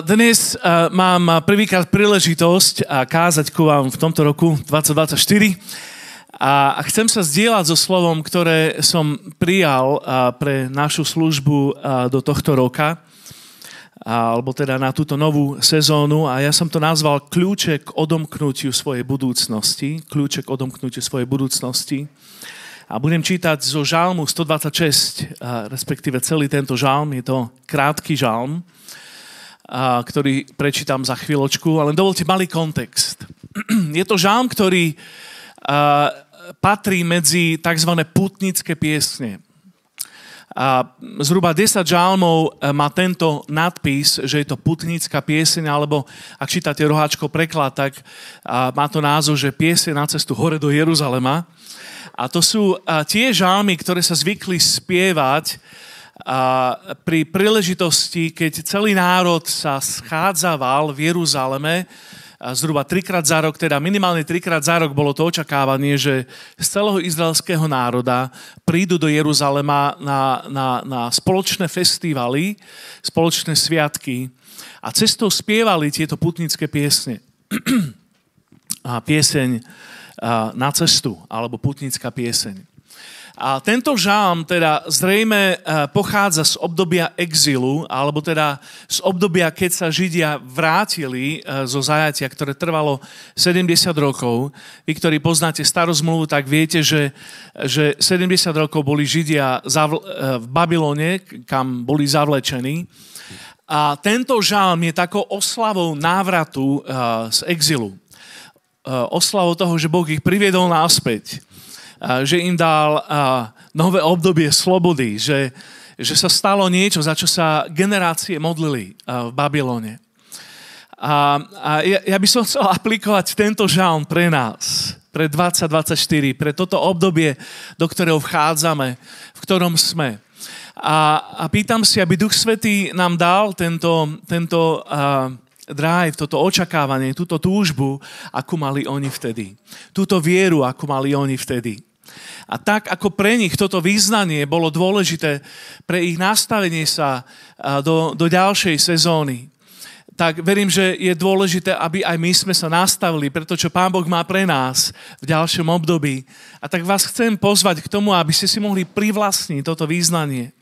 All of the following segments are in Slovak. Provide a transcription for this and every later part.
Dnes mám prvýkrát príležitosť kázať ku vám v tomto roku 2024 a chcem sa zdieľať so slovom, ktoré som prijal pre našu službu do tohto roka alebo teda na túto novú sezónu a ja som to nazval kľúček k odomknutiu svojej budúcnosti. Kľúček k odomknutiu svojej budúcnosti. A budem čítať zo žálmu 126, respektíve celý tento žálm, je to krátky žálm ktorý prečítam za chvíľočku, ale dovolte malý kontext. Je to žám, ktorý patrí medzi tzv. putnické piesne. A zhruba 10 žálmov e, má tento nadpis, že je to putnická pieseň, alebo ak čítate roháčko preklad, tak má to názov, že pieseň na cestu hore do Jeruzalema. A to sú tie žálmy, ktoré sa zvykli spievať pri príležitosti, keď celý národ sa schádzal v Jeruzaleme, zhruba trikrát za rok, teda minimálne trikrát za rok bolo to očakávanie, že z celého izraelského národa prídu do Jeruzalema na, na, na spoločné festivaly, spoločné sviatky a cestou spievali tieto putnické piesne. a pieseň na cestu, alebo putnická pieseň. A tento žám teda zrejme e, pochádza z obdobia exilu, alebo teda z obdobia, keď sa Židia vrátili e, zo zajatia, ktoré trvalo 70 rokov. Vy, ktorí poznáte starú zmluvu, tak viete, že, že 70 rokov boli Židia e, v Babylone, kam boli zavlečení. A tento žám je takou oslavou návratu z exilu. Oslavou toho, že Boh ich priviedol náspäť že im dal nové obdobie slobody, že, že sa stalo niečo, za čo sa generácie modlili v Babylone. A, a ja, ja by som chcel aplikovať tento žalm pre nás, pre 2024, pre toto obdobie, do ktorého vchádzame, v ktorom sme. A, a pýtam si, aby Duch Svetý nám dal tento, tento uh, drive, toto očakávanie, túto túžbu, akú mali oni vtedy. Túto vieru, akú mali oni vtedy. A tak ako pre nich toto význanie bolo dôležité pre ich nastavenie sa do, do ďalšej sezóny, tak verím, že je dôležité, aby aj my sme sa nastavili, pretože Pán Boh má pre nás v ďalšom období. A tak vás chcem pozvať k tomu, aby ste si mohli privlastniť toto význanie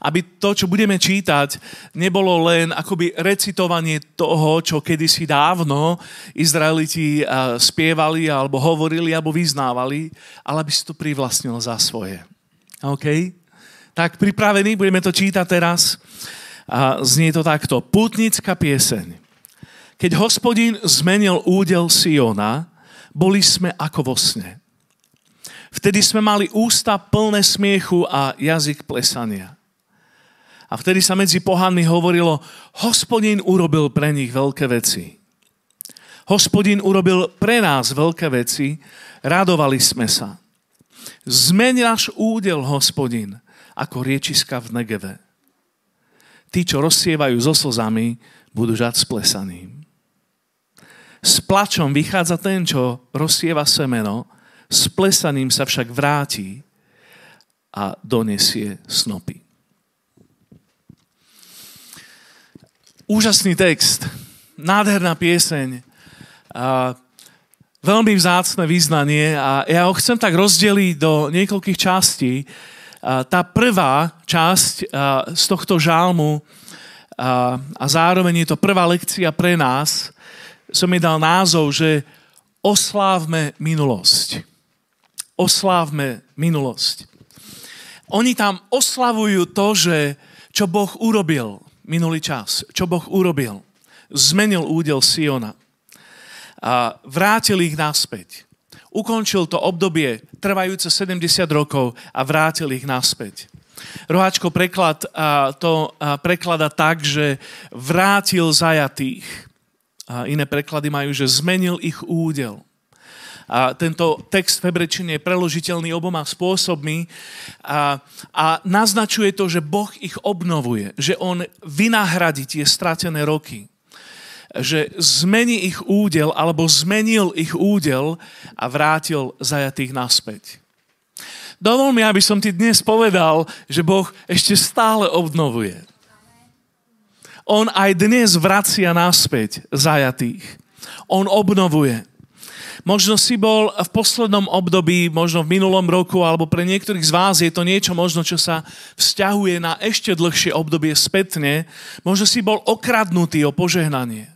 aby to, čo budeme čítať, nebolo len akoby recitovanie toho, čo kedysi dávno Izraeliti spievali, alebo hovorili, alebo vyznávali, ale aby si to privlastnil za svoje. OK? Tak pripravení, budeme to čítať teraz. A znie to takto. Putnická pieseň. Keď hospodin zmenil údel Siona, boli sme ako vo sne. Vtedy sme mali ústa plné smiechu a jazyk plesania. A vtedy sa medzi pohanmi hovorilo, hospodin urobil pre nich veľké veci. Hospodin urobil pre nás veľké veci, radovali sme sa. Zmeň náš údel, hospodin, ako riečiska v Negeve. Tí, čo rozsievajú so slzami, budú žať s plesaným. S plačom vychádza ten, čo rozsieva semeno, s plesaním sa však vráti a donesie snopy. Úžasný text, nádherná pieseň, a veľmi vzácne význanie a ja ho chcem tak rozdeliť do niekoľkých častí. A tá prvá časť z tohto žálmu a, a zároveň je to prvá lekcia pre nás, som mi dal názov, že oslávme minulosť. Oslávme minulosť. Oni tam oslavujú to, že čo Boh urobil minulý čas. Čo Boh urobil? Zmenil údel Siona. A vrátil ich naspäť. Ukončil to obdobie trvajúce 70 rokov a vrátil ich naspäť. Roháčko preklad to preklada tak, že vrátil zajatých. A iné preklady majú, že zmenil ich údel. A tento text v hebrečine je preložiteľný oboma spôsobmi a, a naznačuje to, že Boh ich obnovuje, že On vynahradí tie stratené roky že zmení ich údel alebo zmenil ich údel a vrátil zajatých naspäť. Dovol mi, aby som ti dnes povedal, že Boh ešte stále obnovuje. On aj dnes vracia naspäť zajatých. On obnovuje. Možno si bol v poslednom období, možno v minulom roku, alebo pre niektorých z vás je to niečo možno, čo sa vzťahuje na ešte dlhšie obdobie spätne. Možno si bol okradnutý o požehnanie.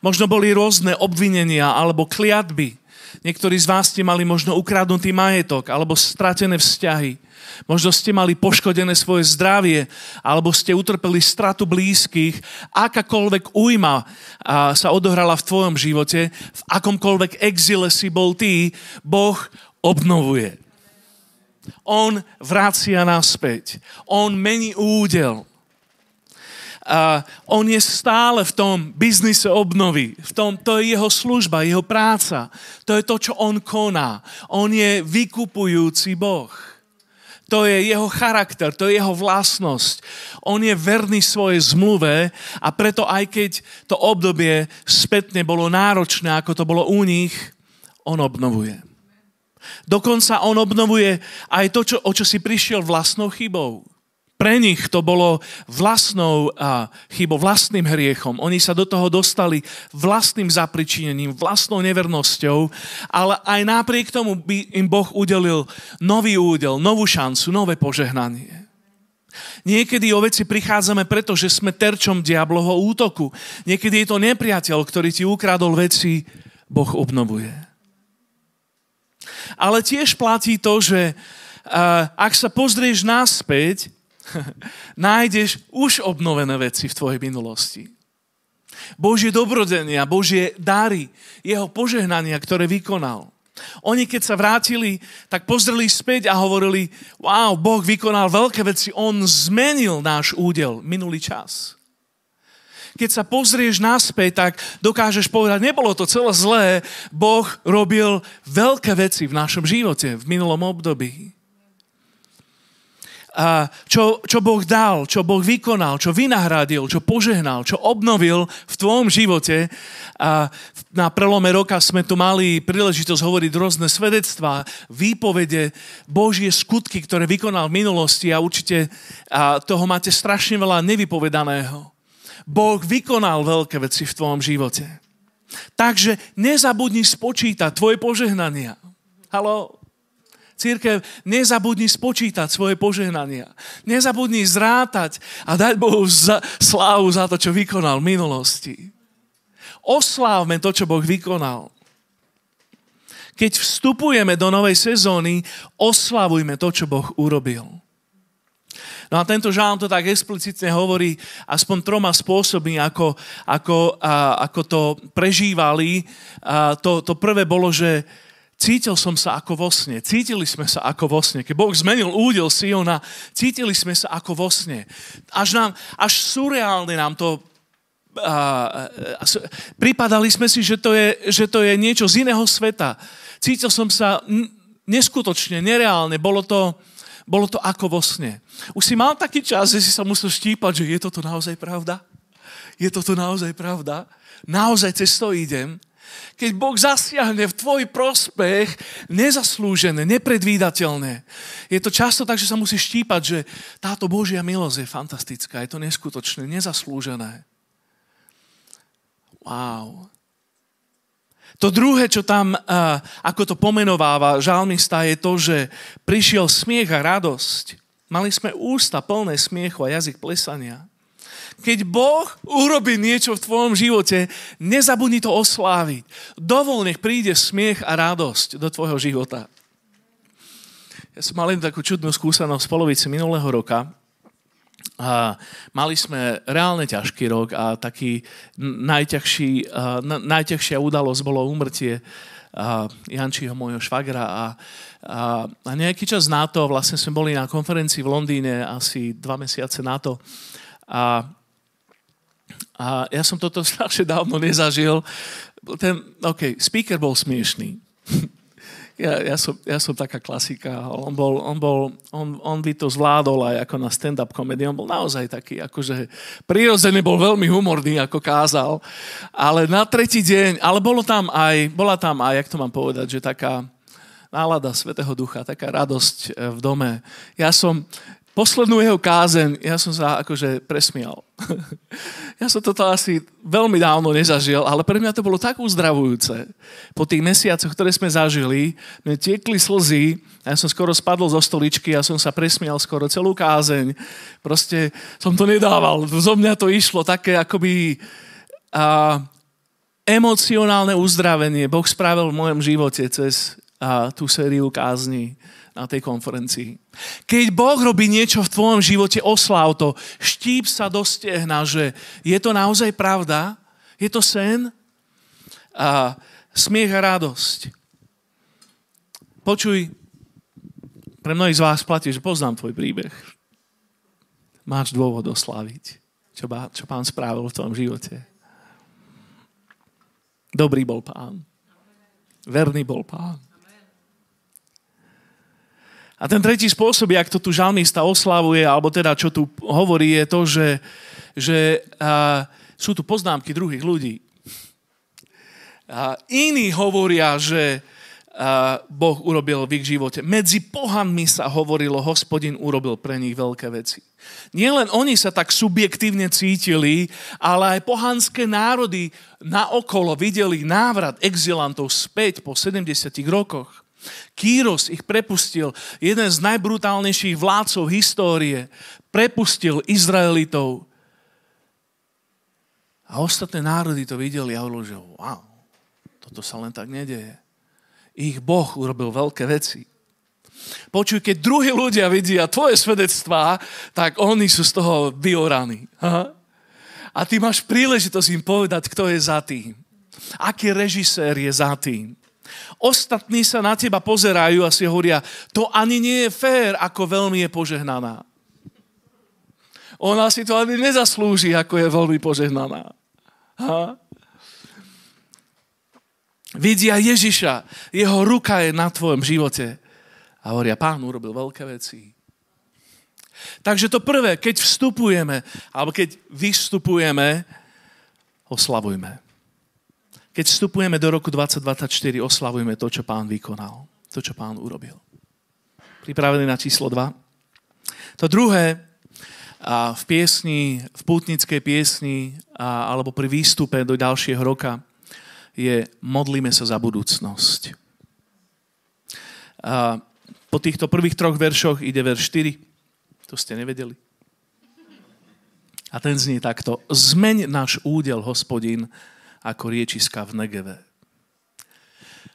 Možno boli rôzne obvinenia alebo kliatby. Niektorí z vás ste mali možno ukradnutý majetok alebo stratené vzťahy. Možno ste mali poškodené svoje zdravie, alebo ste utrpeli stratu blízkych. Akákoľvek újma sa odohrala v tvojom živote, v akomkoľvek exile si bol ty, Boh obnovuje. On vracia naspäť. On mení údel. A on je stále v tom biznise obnovy. V tom, to je jeho služba, jeho práca. To je to, čo on koná. On je vykupujúci Boh. To je jeho charakter, to je jeho vlastnosť. On je verný svojej zmluve a preto aj keď to obdobie spätne bolo náročné, ako to bolo u nich, on obnovuje. Dokonca on obnovuje aj to, čo, o čo si prišiel vlastnou chybou. Pre nich to bolo vlastnou a, chybou, vlastným hriechom. Oni sa do toho dostali vlastným zapričinením, vlastnou nevernosťou, ale aj napriek tomu by im Boh udelil nový údel, novú šancu, nové požehnanie. Niekedy o veci prichádzame preto, že sme terčom diabloho útoku. Niekedy je to nepriateľ, ktorý ti ukradol veci, Boh obnovuje. Ale tiež platí to, že ak sa pozrieš naspäť, nájdeš už obnovené veci v tvojej minulosti. Božie dobrodenia, Božie dary, jeho požehnania, ktoré vykonal. Oni keď sa vrátili, tak pozreli späť a hovorili, wow, Boh vykonal veľké veci, On zmenil náš údel minulý čas. Keď sa pozrieš naspäť, tak dokážeš povedať, nebolo to celé zlé, Boh robil veľké veci v našom živote v minulom období čo, čo Boh dal, čo Boh vykonal, čo vynahradil, čo požehnal, čo obnovil v tvojom živote. A na prelome roka sme tu mali príležitosť hovoriť rôzne svedectvá, výpovede, Božie skutky, ktoré vykonal v minulosti a určite a toho máte strašne veľa nevypovedaného. Boh vykonal veľké veci v tvojom živote. Takže nezabudni spočítať tvoje požehnania. Halo? Církev, nezabudni spočítať svoje požehnania. Nezabudni zrátať a dať Bohu za, slávu za to, čo vykonal v minulosti. Oslávme to, čo Boh vykonal. Keď vstupujeme do novej sezóny, oslavujme to, čo Boh urobil. No a tento žálm to tak explicitne hovorí aspoň troma spôsobmi, ako, ako, a, ako to prežívali. A to, to prvé bolo, že, Cítil som sa ako vo sne. Cítili sme sa ako vo sne. Keď Boh zmenil údel Siona, cítili sme sa ako vo sne. Až, nám, až surreálne nám to a, a, pripadali sme si, že to, je, že to je niečo z iného sveta. Cítil som sa neskutočne, nereálne. Bolo to, bolo to ako vo sne. Už si mal taký čas, že si sa musel štípať, že je toto naozaj pravda? Je toto naozaj pravda? Naozaj cez to idem? Keď Boh zasiahne v tvoj prospech, nezaslúžené, nepredvídateľné. Je to často tak, že sa musíš štípať, že táto Božia milosť je fantastická, je to neskutočné, nezaslúžené. Wow. To druhé, čo tam, ako to pomenováva žalmista, je to, že prišiel smiech a radosť. Mali sme ústa plné smiechu a jazyk plesania. Keď Boh urobí niečo v tvojom živote, nezabudni to osláviť. Dovol, nech príde smiech a radosť do tvojho života. Ja som mal len takú čudnú skúsenosť v polovici minulého roka. A mali sme reálne ťažký rok a taký najťažší, najťažšia udalosť bolo umrtie Jančiho, môjho švagra a, a, a nejaký čas na to, vlastne sme boli na konferencii v Londýne asi dva mesiace na to a a ja som toto strašne dávno nezažil. Ten, OK, speaker bol smiešný. ja, ja, som, ja som taká klasika. On, bol, on, bol, on, on by to zvládol aj ako na stand-up komedii. On bol naozaj taký, akože prirodzene bol veľmi humorný, ako kázal. Ale na tretí deň, ale bolo tam aj, bola tam aj, jak to mám povedať, že taká nálada Svetého Ducha, taká radosť eh, v dome. Ja som, poslednú jeho kázeň, ja som sa akože presmial. ja som toto asi veľmi dávno nezažil, ale pre mňa to bolo tak uzdravujúce. Po tých mesiacoch, ktoré sme zažili, mne tiekli slzy, ja som skoro spadol zo stoličky a som sa presmial skoro celú kázeň. Proste som to nedával. Zo mňa to išlo také akoby a, emocionálne uzdravenie. Boh spravil v mojom živote cez a, tú sériu kázni na tej konferencii. Keď Boh robí niečo v tvojom živote, osláv to. Štíp sa do stehna, že je to naozaj pravda, je to sen a smiech a radosť. Počuj, pre mnohých z vás platí, že poznám tvoj príbeh. Máš dôvod osláviť, čo, bá, čo pán spravil v tvojom živote. Dobrý bol pán. Verný bol pán. A ten tretí spôsob, jak to tu žalmista oslavuje, alebo teda čo tu hovorí, je to, že, že a, sú tu poznámky druhých ľudí. A iní hovoria, že a, Boh urobil v ich živote. Medzi pohanmi sa hovorilo, hospodin urobil pre nich veľké veci. Nielen oni sa tak subjektívne cítili, ale aj pohanské národy naokolo videli návrat exilantov späť po 70 rokoch. Kýros ich prepustil, jeden z najbrutálnejších vládcov histórie, prepustil Izraelitov. A ostatné národy to videli a hovorili, že wow, toto sa len tak nedeje. Ich Boh urobil veľké veci. Počuj, keď druhí ľudia vidia tvoje svedectvá, tak oni sú z toho vyoraní. A ty máš príležitosť im povedať, kto je za tým. Aký režisér je za tým. Ostatní sa na teba pozerajú a si hovoria, to ani nie je fér, ako veľmi je požehnaná. Ona si to ani nezaslúži, ako je veľmi požehnaná. Ha? Vidia Ježiša, jeho ruka je na tvojom živote. A hovoria, pán urobil veľké veci. Takže to prvé, keď vstupujeme, alebo keď vystupujeme, oslavujme. Keď vstupujeme do roku 2024, oslavujeme to, čo pán vykonal. To, čo pán urobil. Pripravený na číslo 2. To druhé, v piesni, v pútnickej piesni alebo pri výstupe do ďalšieho roka je modlíme sa za budúcnosť. A po týchto prvých troch veršoch ide verš 4. To ste nevedeli. A ten znie takto. Zmeň náš údel, hospodin, ako riečiska v Negeve.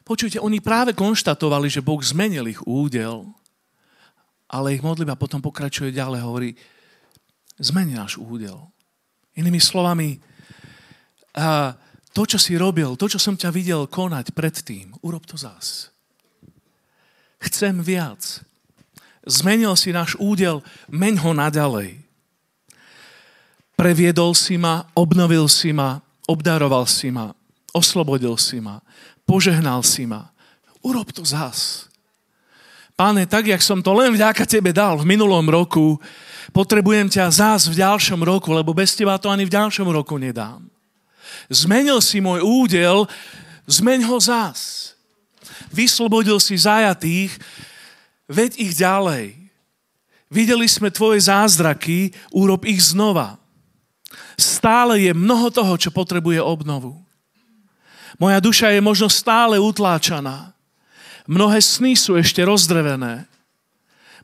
Počujte, oni práve konštatovali, že Boh zmenil ich údel, ale ich modlitba potom pokračuje ďalej, hovorí, zmeni náš údel. Inými slovami, a to, čo si robil, to, čo som ťa videl konať predtým, urob to zás. Chcem viac. Zmenil si náš údel, meň ho naďalej. Previedol si ma, obnovil si ma, obdaroval si ma, oslobodil si ma, požehnal si ma. Urob to zás. Páne, tak, jak som to len vďaka Tebe dal v minulom roku, potrebujem ťa zás v ďalšom roku, lebo bez Teba to ani v ďalšom roku nedám. Zmenil si môj údel, zmeň ho zás. Vyslobodil si zajatých, veď ich ďalej. Videli sme Tvoje zázraky, urob ich znova stále je mnoho toho, čo potrebuje obnovu. Moja duša je možno stále utláčaná. Mnohé sny sú ešte rozdrevené.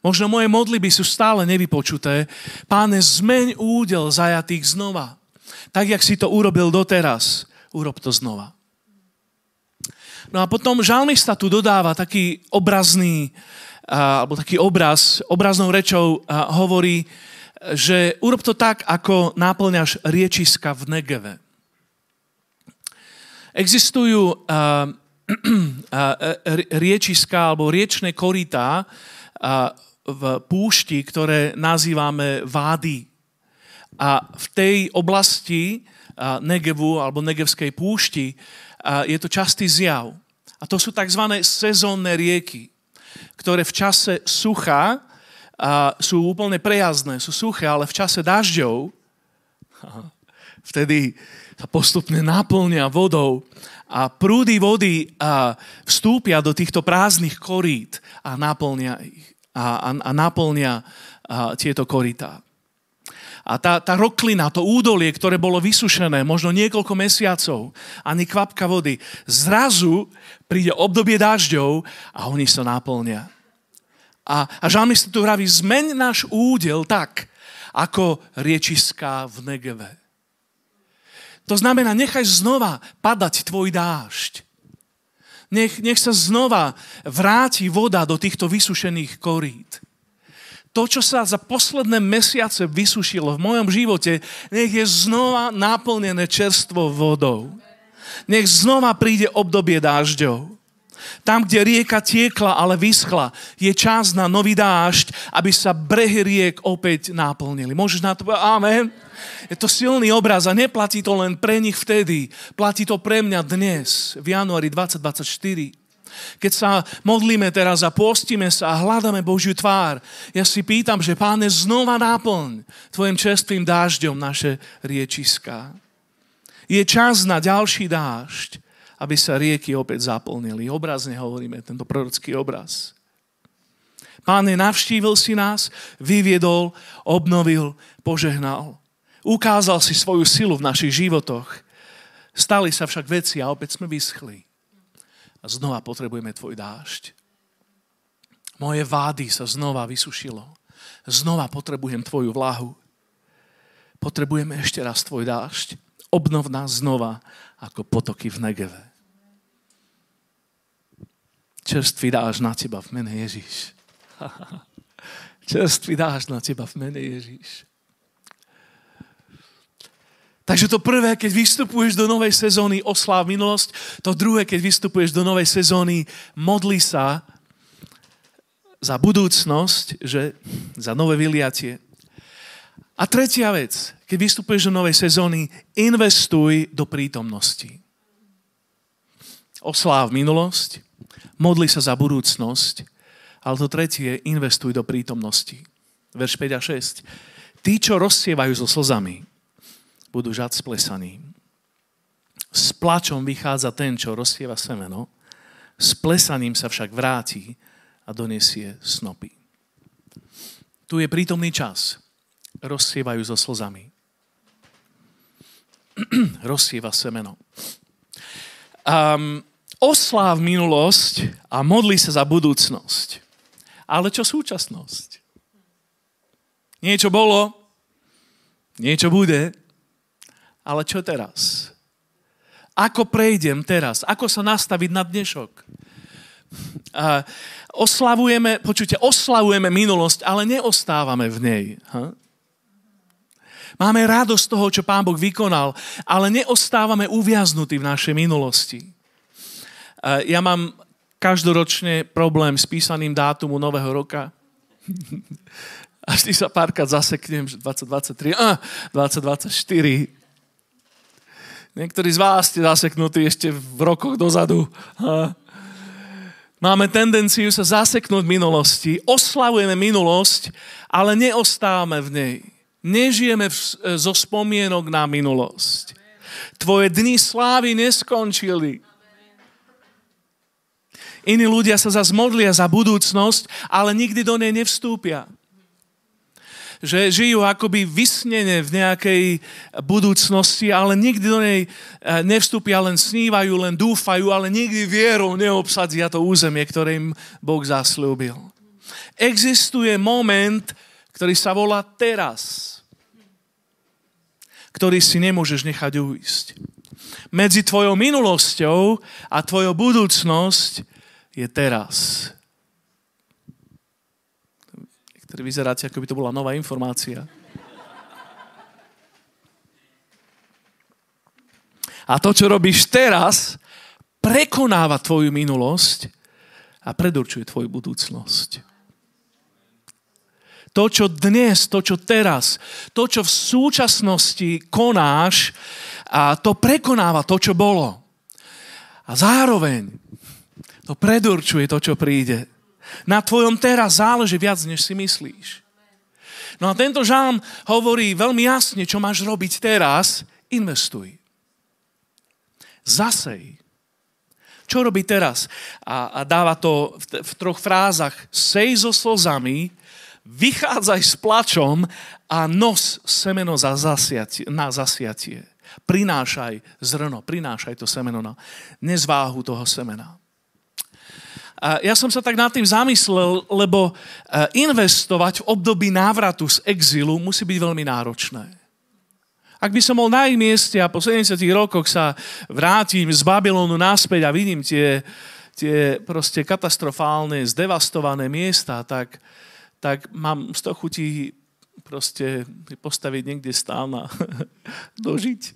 Možno moje modliby sú stále nevypočuté. Páne, zmeň údel zajatých znova. Tak, jak si to urobil doteraz, urob to znova. No a potom žalmista tu dodáva taký obrazný, alebo taký obraz, obraznou rečou hovorí, že urob to tak, ako náplňaš riečiska v Negeve. Existujú uh, riečiska alebo riečné korytá uh, v púšti, ktoré nazývame vády. A v tej oblasti Negevu alebo Negevskej púšti je to častý zjav. A to sú tzv. sezónne rieky, ktoré v čase sucha a sú úplne prejazdné, sú suché, ale v čase dažďov vtedy sa postupne naplňa vodou a prúdy vody a vstúpia do týchto prázdnych korít a naplňa ich a, a, a naplňa tieto korytá. A tá, tá roklina, to údolie, ktoré bolo vysušené možno niekoľko mesiacov, ani kvapka vody, zrazu príde obdobie dažďov a oni sa náplnia. A, a žalmista tu vraví, zmeň náš údel tak, ako riečiská v Negeve. To znamená, nechaj znova padať tvoj dážď. Nech, nech sa znova vráti voda do týchto vysušených korít to, čo sa za posledné mesiace vysušilo v mojom živote, nech je znova naplnené čerstvo vodou. Nech znova príde obdobie dážďov. Tam, kde rieka tiekla, ale vyschla, je čas na nový dážď, aby sa brehy riek opäť naplnili. Môžeš na to amen? Je to silný obraz a neplatí to len pre nich vtedy. Platí to pre mňa dnes, v januári 2024. Keď sa modlíme teraz a postíme sa a hľadáme Božiu tvár, ja si pýtam, že Páne, znova náplň Tvojim čerstvým dážďom naše riečiska. Je čas na ďalší dážď, aby sa rieky opäť zaplnili. Obrazne hovoríme, tento prorocký obraz. Páne, navštívil si nás, vyviedol, obnovil, požehnal. Ukázal si svoju silu v našich životoch. Stali sa však veci a opäť sme vyschli a znova potrebujeme tvoj dážď. Moje vády sa znova vysušilo. Znova potrebujem tvoju vlahu. Potrebujeme ešte raz tvoj dážď. Obnov nás znova ako potoky v Negeve. Čerstvý dáž na teba v mene Ježíš. Čerstvý dáž na teba v mene Ježíš. Takže to prvé, keď vystupuješ do novej sezóny, osláv minulosť. To druhé, keď vystupuješ do novej sezóny, modli sa za budúcnosť, že, za nové vyliatie. A tretia vec, keď vystupuješ do novej sezóny, investuj do prítomnosti. Osláv minulosť, modli sa za budúcnosť, ale to tretie, investuj do prítomnosti. Verš 5 a 6. Tí, čo rozsievajú so slzami, budú žať s plesaním. S plačom vychádza ten, čo rozsieva semeno, s plesaním sa však vráti a donesie snopy. Tu je prítomný čas. Rozsievajú so slzami. Rozsieva semeno. Um, osláv minulosť a modli sa za budúcnosť. Ale čo súčasnosť? Niečo bolo, niečo bude, ale čo teraz? Ako prejdem teraz? Ako sa nastaviť na dnešok? A oslavujeme, počujte, oslavujeme minulosť, ale neostávame v nej. Ha? Máme radosť toho, čo Pán Boh vykonal, ale neostávame uviaznutí v našej minulosti. Ja mám každoročne problém s písaným dátumu nového roka. A vždy sa párkrát zaseknem, že 2023, ah, 2024. Niektorí z vás ste zaseknutí ešte v rokoch dozadu. Máme tendenciu sa zaseknúť v minulosti, oslavujeme minulosť, ale neostávame v nej. Nežijeme v, zo spomienok na minulosť. Tvoje dni slávy neskončili. Iní ľudia sa zase za budúcnosť, ale nikdy do nej nevstúpia že žijú akoby vysnene v nejakej budúcnosti, ale nikdy do nej e, nevstúpia, len snívajú, len dúfajú, ale nikdy vierou neobsadzia to územie, ktoré im Boh zaslúbil. Existuje moment, ktorý sa volá teraz, ktorý si nemôžeš nechať uísť. Medzi tvojou minulosťou a tvojou budúcnosť je teraz ktorý vyzeráte, ako by to bola nová informácia. A to, čo robíš teraz, prekonáva tvoju minulosť a predurčuje tvoju budúcnosť. To, čo dnes, to, čo teraz, to, čo v súčasnosti konáš, a to prekonáva to, čo bolo. A zároveň to predurčuje to, čo príde. Na tvojom teraz záleží viac, než si myslíš. No a tento žám hovorí veľmi jasne, čo máš robiť teraz. Investuj. Zasej. Čo robí teraz? A, a dáva to v, v troch frázach. Sej so slzami, vychádzaj s plačom a nos semeno za zasiatie, na zasiatie. Prinášaj zrno, prinášaj to semeno na nezváhu toho semena. A ja som sa tak nad tým zamyslel, lebo e, investovať v období návratu z exilu musí byť veľmi náročné. Ak by som bol na ich mieste a po 70 rokoch sa vrátim z Babylonu naspäť a vidím tie, tie proste katastrofálne, zdevastované miesta, tak, tak mám z toho chutí proste postaviť niekde stán a dožiť.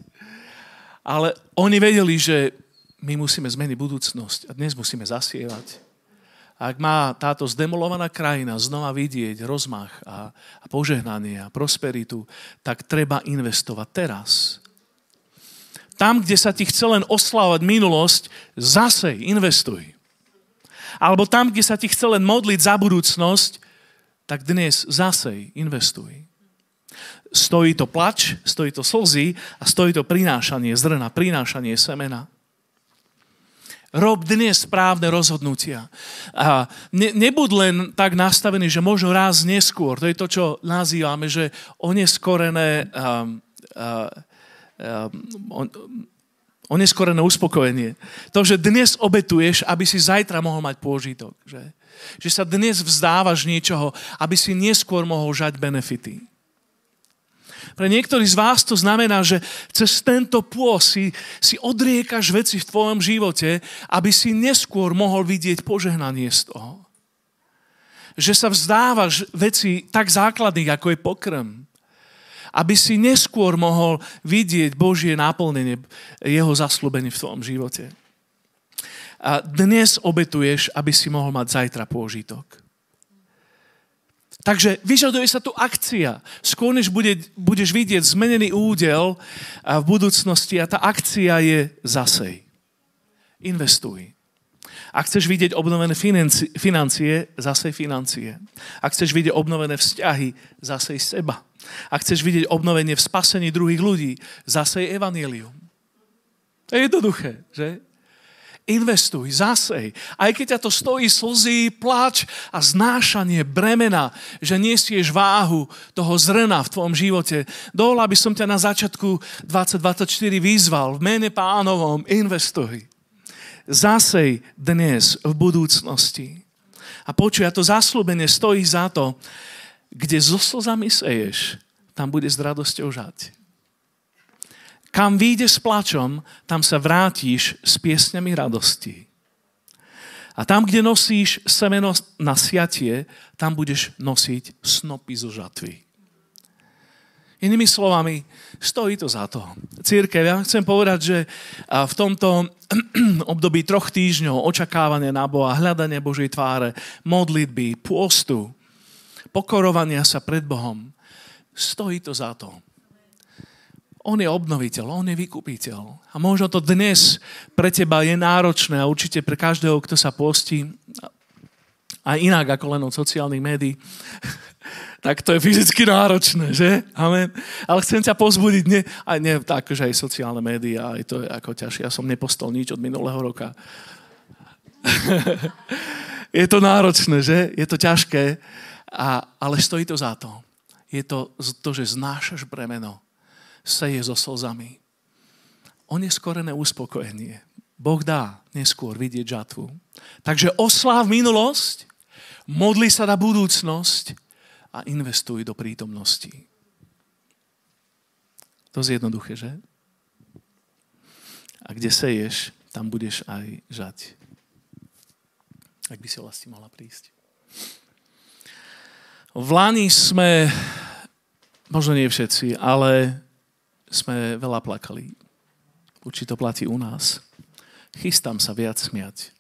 Ale oni vedeli, že my musíme zmeniť budúcnosť a dnes musíme zasievať. Ak má táto zdemolovaná krajina znova vidieť rozmach a, a požehnanie a prosperitu, tak treba investovať teraz. Tam, kde sa ti chce len oslávať minulosť, zase investuj. Alebo tam, kde sa ti chce len modliť za budúcnosť, tak dnes zase investuj. Stojí to plač, stojí to slzy a stojí to prinášanie zrna, prinášanie semena. Rob dnes správne rozhodnutia. A ne, nebud len tak nastavený, že možno raz neskôr. To je to, čo nazývame, že oneskorené, um, uh, um, on, oneskorené uspokojenie. To, že dnes obetuješ, aby si zajtra mohol mať pôžitok. Že, že sa dnes vzdávaš niečoho, aby si neskôr mohol žať benefity. Pre niektorých z vás to znamená, že cez tento pôs si, si odriekaš veci v tvojom živote, aby si neskôr mohol vidieť požehnanie z toho. Že sa vzdávaš veci tak základných, ako je pokrm. Aby si neskôr mohol vidieť Božie náplnenie, jeho zaslúbenie v tvojom živote. Dnes obetuješ, aby si mohol mať zajtra pôžitok. Takže vyžaduje sa tu akcia. Skôr než bude, budeš vidieť zmenený údel v budúcnosti a tá akcia je zasej. Investuj. Ak chceš vidieť obnovené financie, financie, zasej financie. Ak chceš vidieť obnovené vzťahy, zasej seba. Ak chceš vidieť obnovenie v spasení druhých ľudí, zasej evanílium. To je jednoduché, že? Investuj, zasej. Aj keď ťa to stojí slzy, pláč a znášanie bremena, že nesieš váhu toho zrna v tvojom živote. Dovola by som ťa na začiatku 2024 vyzval v mene pánovom, investuj. Zasej dnes v budúcnosti. A počuj, a to zaslúbenie stojí za to, kde so slzami seješ, tam bude s radosťou žať. Kam vyjde s plačom, tam sa vrátiš s piesňami radosti. A tam, kde nosíš semeno na siatie, tam budeš nosiť snopy zo žatvy. Inými slovami, stojí to za to. Církev, ja chcem povedať, že v tomto období troch týždňov očakávania na Boha, hľadanie Božej tváre, modlitby, pôstu, pokorovania sa pred Bohom, stojí to za to. On je obnoviteľ, on je vykupiteľ. A možno to dnes pre teba je náročné a určite pre každého, kto sa postí, a inak ako len od sociálnych médií, tak to je fyzicky náročné, že? Amen. Ale chcem ťa pozbudiť, nie, aj nie tak, že aj sociálne médiá, aj to je ako ťažšie. Ja som nepostol nič od minulého roka. je to náročné, že? Je to ťažké, a, ale stojí to za to. Je to to, že znášaš bremeno seje so slzami. Oneskorené uspokojenie. Boh dá neskôr vidieť žatvu. Takže osláv minulosť, modli sa na budúcnosť a investuj do prítomnosti. To je jednoduché, že? A kde seješ, tam budeš aj žať. Ak by si vlastne mohla prísť. V Lani sme, možno nie všetci, ale sme veľa plakali. Určite to platí u nás. Chystám sa viac smiať.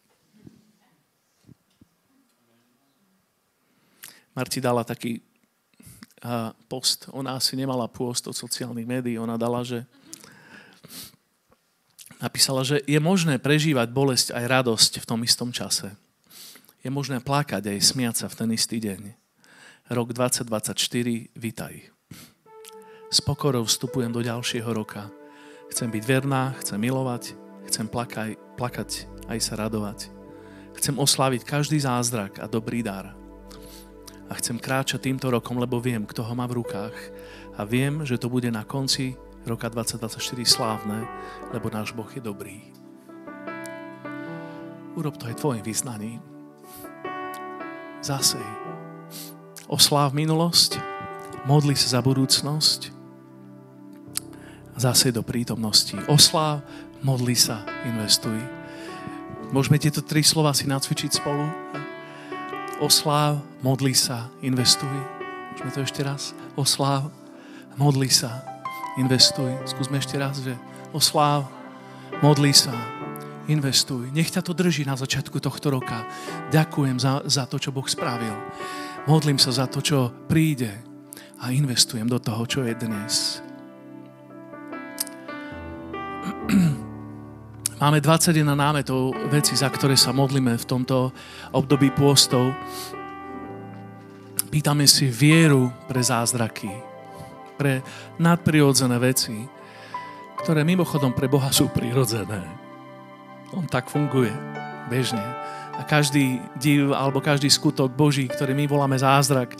Marti dala taký post. Ona asi nemala pôst od sociálnych médií. Ona dala, že napísala, že je možné prežívať bolesť aj radosť v tom istom čase. Je možné plakať aj smiať sa v ten istý deň. Rok 2024, vitaj s pokorou vstupujem do ďalšieho roka. Chcem byť verná, chcem milovať, chcem plakať, plakať aj sa radovať. Chcem oslaviť každý zázrak a dobrý dar. a chcem kráčať týmto rokom, lebo viem, kto ho má v rukách a viem, že to bude na konci roka 2024 slávne, lebo náš Boh je dobrý. Urob to aj tvojim vyznaním. Zasej. Osláv minulosť, modli sa za budúcnosť, zasej do prítomnosti. Osláv, modli sa, investuj. Môžeme tieto tri slova si nacvičiť spolu? Osláv, modli sa, investuj. Môžeme to ešte raz? Osláv, modli sa, investuj. Skúsme ešte raz, že osláv, modli sa, investuj. Nech ťa to drží na začiatku tohto roka. Ďakujem za, za to, čo Boh spravil. Modlím sa za to, čo príde a investujem do toho, čo je dnes. Máme 21 námetov veci, za ktoré sa modlíme v tomto období pôstov. Pýtame si vieru pre zázraky, pre nadprirodzené veci, ktoré mimochodom pre Boha sú prirodzené. On tak funguje bežne. A každý div alebo každý skutok Boží, ktorý my voláme zázrak,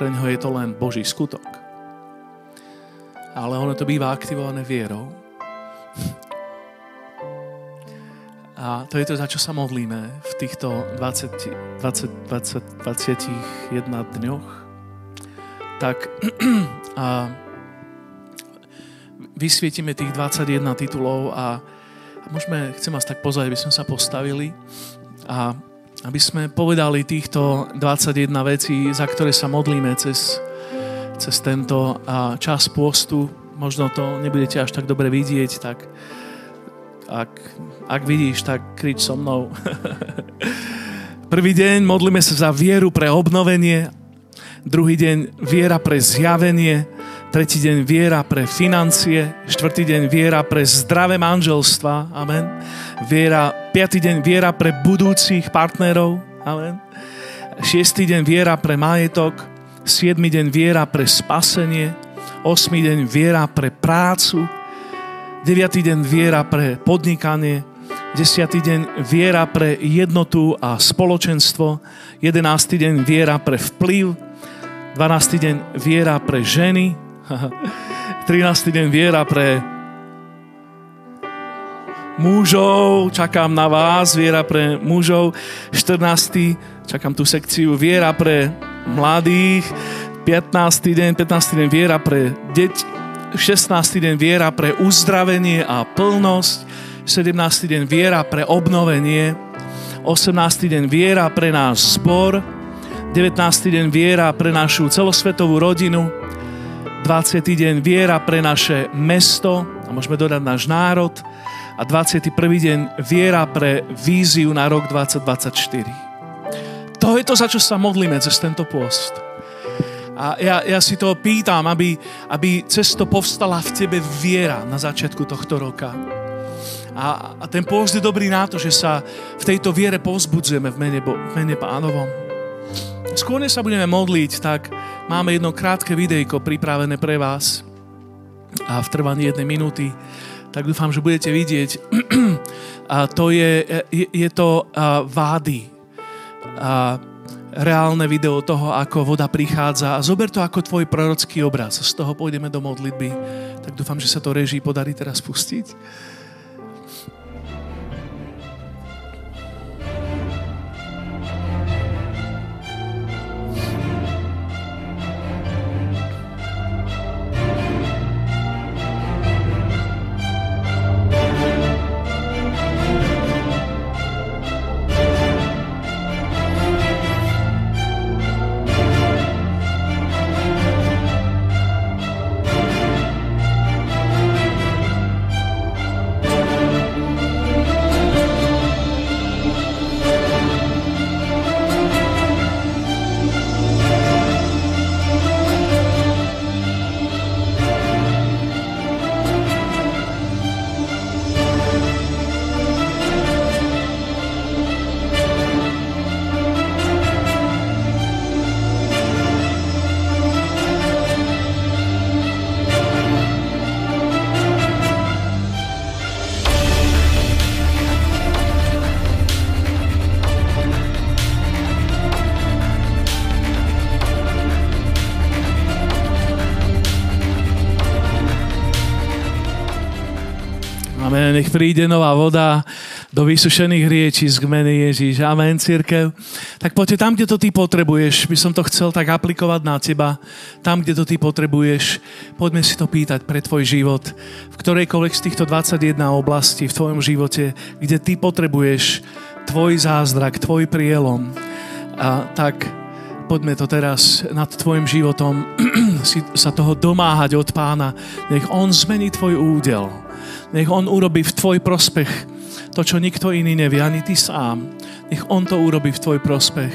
pre neho je to len Boží skutok. Ale ono to býva aktivované vierou. A to je to, za čo sa modlíme v týchto 20, 20, 20, 21 dňoch. Tak a vysvietime tých 21 titulov a, a môžeme, chcem vás tak pozvať, aby sme sa postavili a aby sme povedali týchto 21 vecí, za ktoré sa modlíme cez, cez tento čas postu. Možno to nebudete až tak dobre vidieť, tak ak, ak vidíš, tak krič so mnou. Prvý deň modlíme sa za vieru pre obnovenie, druhý deň viera pre zjavenie, tretí deň viera pre financie, štvrtý deň viera pre zdravé manželstva, amen. Viera, piatý deň viera pre budúcich partnerov, amen. Šiestý deň viera pre majetok, siedmy deň viera pre spasenie, osmý deň viera pre prácu, 9. deň viera pre podnikanie, 10. deň viera pre jednotu a spoločenstvo, 11. deň viera pre vplyv, 12. deň viera pre ženy, 13. deň viera pre mužov, čakám na vás, viera pre mužov, 14. čakám tú sekciu, viera pre mladých, 15. deň, 15. deň viera pre deti, 16. deň viera pre uzdravenie a plnosť, 17. deň viera pre obnovenie, 18. deň viera pre náš zbor, 19. deň viera pre našu celosvetovú rodinu, 20. deň viera pre naše mesto, a môžeme dodať náš národ, a 21. deň viera pre víziu na rok 2024. To je to, za čo sa modlíme cez tento post. A ja, ja si to pýtam, aby, aby cesto povstala v tebe viera na začiatku tohto roka. A, a ten pôst je dobrý na to, že sa v tejto viere povzbudzujeme v mene, v mene pánovom. Skôr sa budeme modliť, tak máme jedno krátke videjko pripravené pre vás a v trvaní jednej minúty. Tak dúfam, že budete vidieť. a to je, je, je to uh, vády. A reálne video toho, ako voda prichádza a zober to ako tvoj prorocký obraz. Z toho pôjdeme do modlitby. Tak dúfam, že sa to reží podarí teraz pustiť. Príde nová voda do vysušených riečí z mene Ježíš. Amen, církev. Tak poďte tam, kde to ty potrebuješ. By som to chcel tak aplikovať na teba. Tam, kde to ty potrebuješ. Poďme si to pýtať pre tvoj život. V ktorejkoľvek z týchto 21 oblastí v tvojom živote, kde ty potrebuješ tvoj zázrak, tvoj prielom. A tak poďme to teraz nad tvojim životom si, sa toho domáhať od pána. Nech on zmení tvoj údel. Nech on urobí v tvoj prospech to, čo nikto iný nevie, ani ty sám. Nech on to urobí v tvoj prospech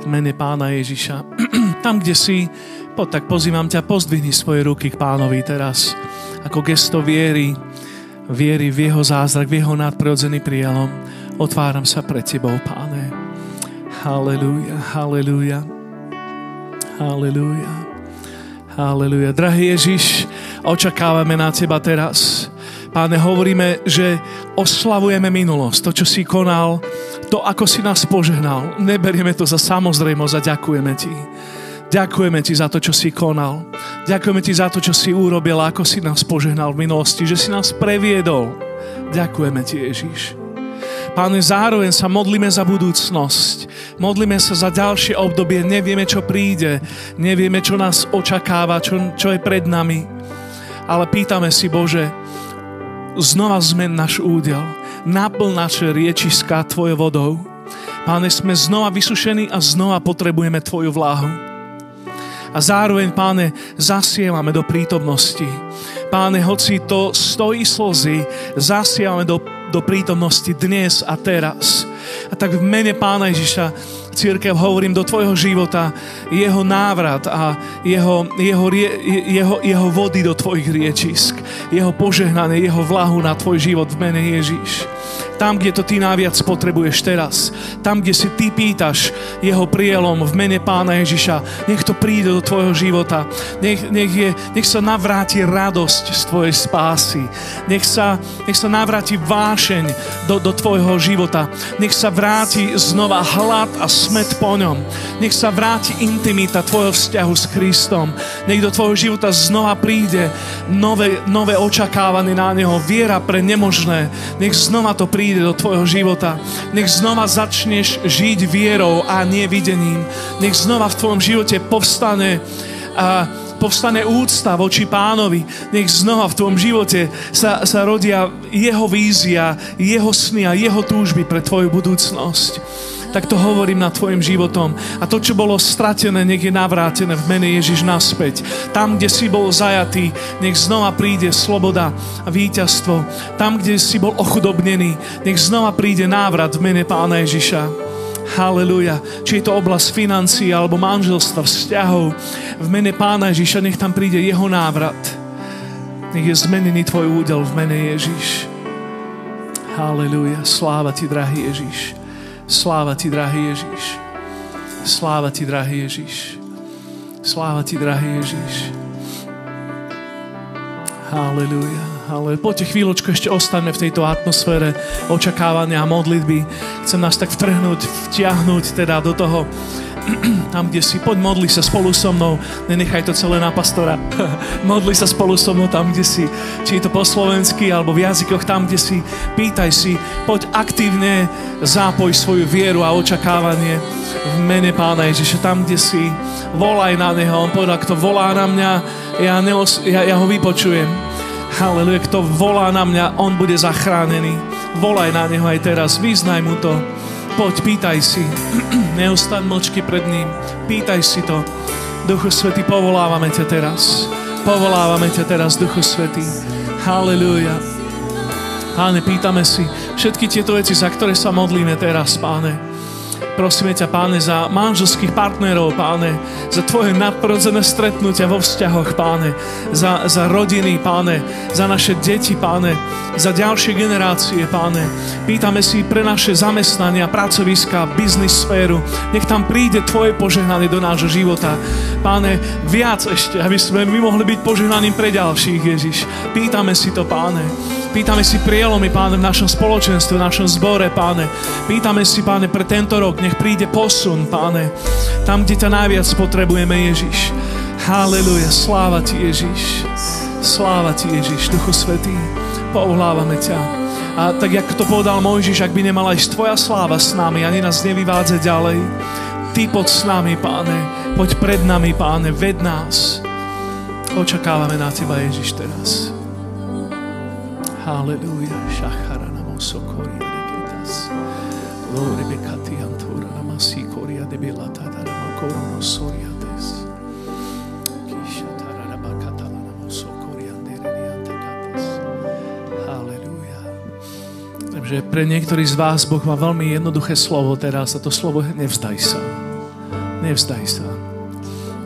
v mene pána Ježiša. Tam, kde si, poď tak pozývam ťa, pozdvihni svoje ruky k pánovi teraz. Ako gesto viery, viery v jeho zázrak, v jeho nadprirodzený prielom. Otváram sa pred tebou, páne. Halelúja, halelúja. Halelúja. Halelúja. Drahý Ježiš, očakávame na Teba teraz. Páne, hovoríme, že oslavujeme minulosť, to, čo si konal, to, ako si nás požehnal. Neberieme to za samozrejmosť a ďakujeme Ti. Ďakujeme Ti za to, čo si konal. Ďakujeme Ti za to, čo si urobil, ako si nás požehnal v minulosti, že si nás previedol. Ďakujeme Ti, Ježiš. Páne, zároveň sa modlíme za budúcnosť. Modlíme sa za ďalšie obdobie. Nevieme, čo príde. Nevieme, čo nás očakáva, čo, čo je pred nami. Ale pýtame si, Bože, znova zmen náš údel. Naplň naše riečiska Tvojou vodou. Páne, sme znova vysušení a znova potrebujeme Tvoju vláhu. A zároveň, páne, zasievame do prítomnosti. Páne, hoci to stojí slzy, zasievame do do prítomnosti dnes a teraz. A tak v mene Pána Ježiša církev hovorím do tvojho života jeho návrat a jeho, jeho, jeho, jeho vody do tvojich riečisk, jeho požehnanie, jeho vlahu na tvoj život v mene Ježiš tam, kde to ty najviac potrebuješ teraz. Tam, kde si ty pýtaš jeho prielom v mene Pána Ježiša. Nech to príde do tvojho života. Nech, nech, je, nech sa navráti radosť z tvojej spásy. Nech sa, nech sa navráti vášeň do, do tvojho života. Nech sa vráti znova hlad a smet po ňom. Nech sa vráti intimita tvojho vzťahu s Kristom. Nech do tvojho života znova príde nové, nové očakávanie na Neho. Viera pre nemožné. Nech znova to príde príde do tvojho života. Nech znova začneš žiť vierou a nie videním. Nech znova v tvojom živote povstane a povstane úcta voči pánovi. Nech znova v tvojom živote sa, sa rodia jeho vízia, jeho sny a jeho túžby pre tvoju budúcnosť tak to hovorím nad tvojim životom. A to, čo bolo stratené, nech je navrátené v mene Ježiš naspäť. Tam, kde si bol zajatý, nech znova príde sloboda a víťazstvo. Tam, kde si bol ochudobnený, nech znova príde návrat v mene Pána Ježiša. Haleluja. Či je to oblasť financií alebo manželstva, vzťahov. V mene Pána Ježiša nech tam príde jeho návrat. Nech je zmenený tvoj údel v mene Ježiš. Haleluja. Sláva ti, drahý Ježiš. Sláva ti, drahý Ježiš. Sláva ti, drahý Ježiš. Sláva ti, drahý Ježiš. Halleluja. Ale poďte chvíľočku, ešte ostaňme v tejto atmosfére očakávania a modlitby. Chcem nás tak vtrhnúť, vtiahnuť teda do toho, tam, kde si, poď modli sa spolu so mnou, nenechaj to celé na pastora. modli sa spolu so mnou tam, kde si, či je to po slovensky alebo v jazykoch, tam, kde si, pýtaj si, poď aktívne zápoj svoju vieru a očakávanie v mene Pána Ježiša, tam, kde si, volaj na Neho, On povedal, kto volá na mňa, ja, neos, ja, ja ho vypočujem. Haleluja, kto volá na mňa, on bude zachránený. Volaj na Neho aj teraz, vyznaj mu to. Poď, pýtaj si. Neustaň mlčky pred ním. Pýtaj si to. Duchu Svetý, povolávame ťa teraz. Povolávame ťa teraz, Duchu Svetý. Halelúja. Páne, pýtame si všetky tieto veci, za ktoré sa modlíme teraz, Páne Prosíme ťa, páne, za manželských partnerov, páne, za tvoje nadprirodzené stretnutia vo vzťahoch, páne, za, za rodiny, páne, za naše deti, páne, za ďalšie generácie, páne. Pýtame si pre naše zamestnania, pracoviska, biznis sféru. Nech tam príde tvoje požehnanie do nášho života. Páne, viac ešte, aby sme my mohli byť požehnaním pre ďalších, Ježiš. Pýtame si to, páne. Pýtame si prielomy, páne, v našom spoločenstve, v našom zbore, páne. Pýtame si, páne, pre tento rok, nech príde posun, páne. Tam, kde ťa najviac potrebujeme, Ježiš. Haleluja, sláva ti, Ježiš. Sláva ti, Ježiš, Duchu Svetý. Pouhlávame ťa. A tak, jak to povedal Mojžiš, ak by nemala ísť Tvoja sláva s nami, ani nás nevyvádze ďalej. Ty poď s nami, Páne. Poď pred nami, Páne. Ved nás. Očakávame na Teba, Ježiš, teraz. Halleluja. Šachara na mosokori deketas. Lore bekati Takže pre niektorých z vás Boh má veľmi jednoduché slovo teraz a to slovo je nevzdaj sa. Nevzdaj sa.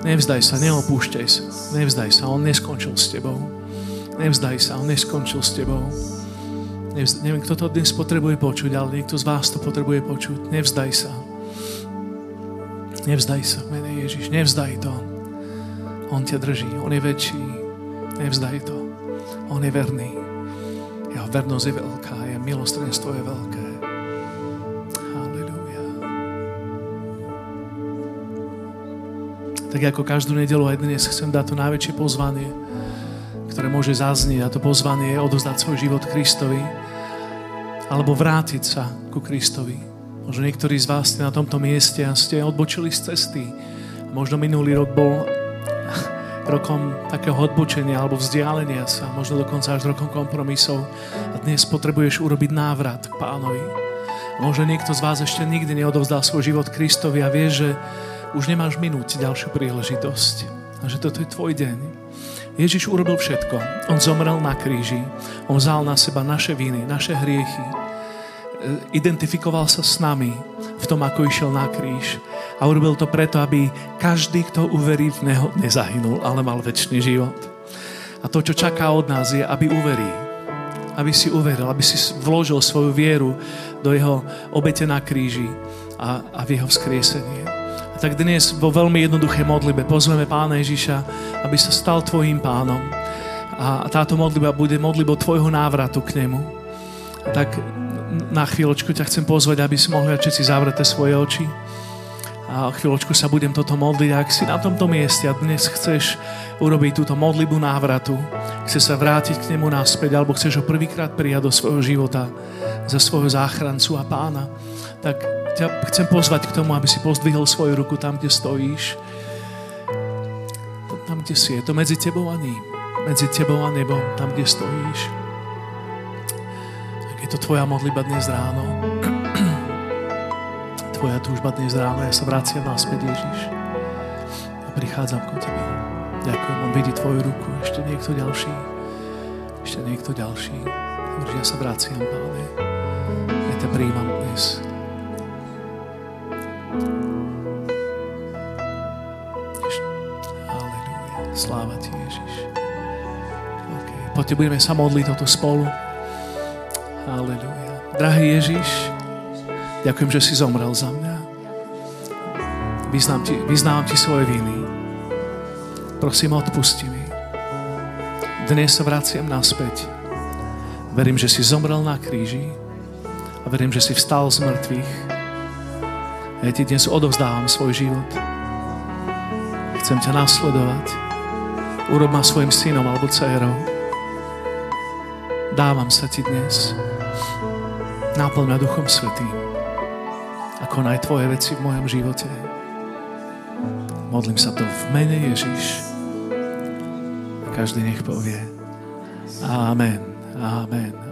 Nevzdaj sa, neopúšťaj sa. Nevzdaj sa, on neskončil s tebou. Nevzdaj sa, on neskončil s tebou. Nevzdaj, neviem, kto to dnes potrebuje počuť, ale niekto z vás to potrebuje počuť. Nevzdaj sa. Nevzdaj sa, mene Ježiš, nevzdaj to. On ťa drží, on je väčší. Nevzdaj to. On je verný. Jeho vernosť je veľká, jeho milostrenstvo je veľké. Halleluja. Tak ako každú nedelu aj dnes chcem dať to najväčšie pozvanie, ktoré môže zaznieť a to pozvanie je odozdať svoj život Kristovi alebo vrátiť sa ku Kristovi. Možno niektorí z vás ste na tomto mieste a ste odbočili z cesty. Možno minulý rok bol rokom takého odbočenia alebo vzdialenia sa, možno dokonca až rokom kompromisov a dnes potrebuješ urobiť návrat k pánovi. Možno niekto z vás ešte nikdy neodovzdal svoj život Kristovi a vie, že už nemáš minúť ďalšiu príležitosť a že toto je tvoj deň. Ježiš urobil všetko. On zomrel na kríži. On vzal na seba naše viny, naše hriechy. E, Identifikoval sa s nami v tom, ako išiel na kríž. A urobil to preto, aby každý, kto uverí v Neho, nezahynul, ale mal väčší život. A to, čo čaká od nás, je, aby uverí. Aby si uveril, aby si vložil svoju vieru do Jeho obete na kríži a, a v Jeho vzkriesenie. A tak dnes vo veľmi jednoduché modlibe pozveme Pána Ježiša, aby sa stal Tvojim pánom. A táto modliba bude modlibou Tvojho návratu k Nemu. Tak na chvíľočku ťa chcem pozvať, aby si mohli všetci zavrete svoje oči. A chvíľočku sa budem toto modliť. Ak si na tomto mieste a dnes chceš urobiť túto modlibu návratu, chceš sa vrátiť k nemu naspäť, alebo chceš ho prvýkrát prijať do svojho života za svojho záchrancu a pána, tak ťa chcem pozvať k tomu, aby si pozdvihol svoju ruku tam, kde stojíš. Tam, kde si. Je to medzi tebou a ním. Medzi tebou a nebom. Tam, kde stojíš. Je to tvoja modliba dnes ráno. Tvoja túžba dnes ráno. Ja sa vraciam naspäť, Ježiš. Ja prichádzam ku tebe. Ďakujem. On vidí tvoju ruku. Ešte niekto ďalší. Ešte niekto ďalší. Hovorí, ja sa vraciam, Páne. Ja ťa príjmam dnes. Sláva Ti, Ježiš. Okay. Poďte, budeme sa modliť toto spolu. Halleluja. Drahý Ježiš, ďakujem, že si zomrel za mňa. Vyznám ti, vyznávam Ti svoje viny. Prosím, odpusti mi. Dnes sa vraciam naspäť. Verím, že si zomrel na kríži a verím, že si vstal z mŕtvych. Ja ti dnes odovzdávam svoj život. Chcem ťa nasledovať urob ma svojim synom alebo dcerou. Dávam sa ti dnes. Náplň ma Duchom Svetým. A konaj tvoje veci v mojom živote. Modlím sa to v mene Ježiš. Každý nech povie. Amen. Amen.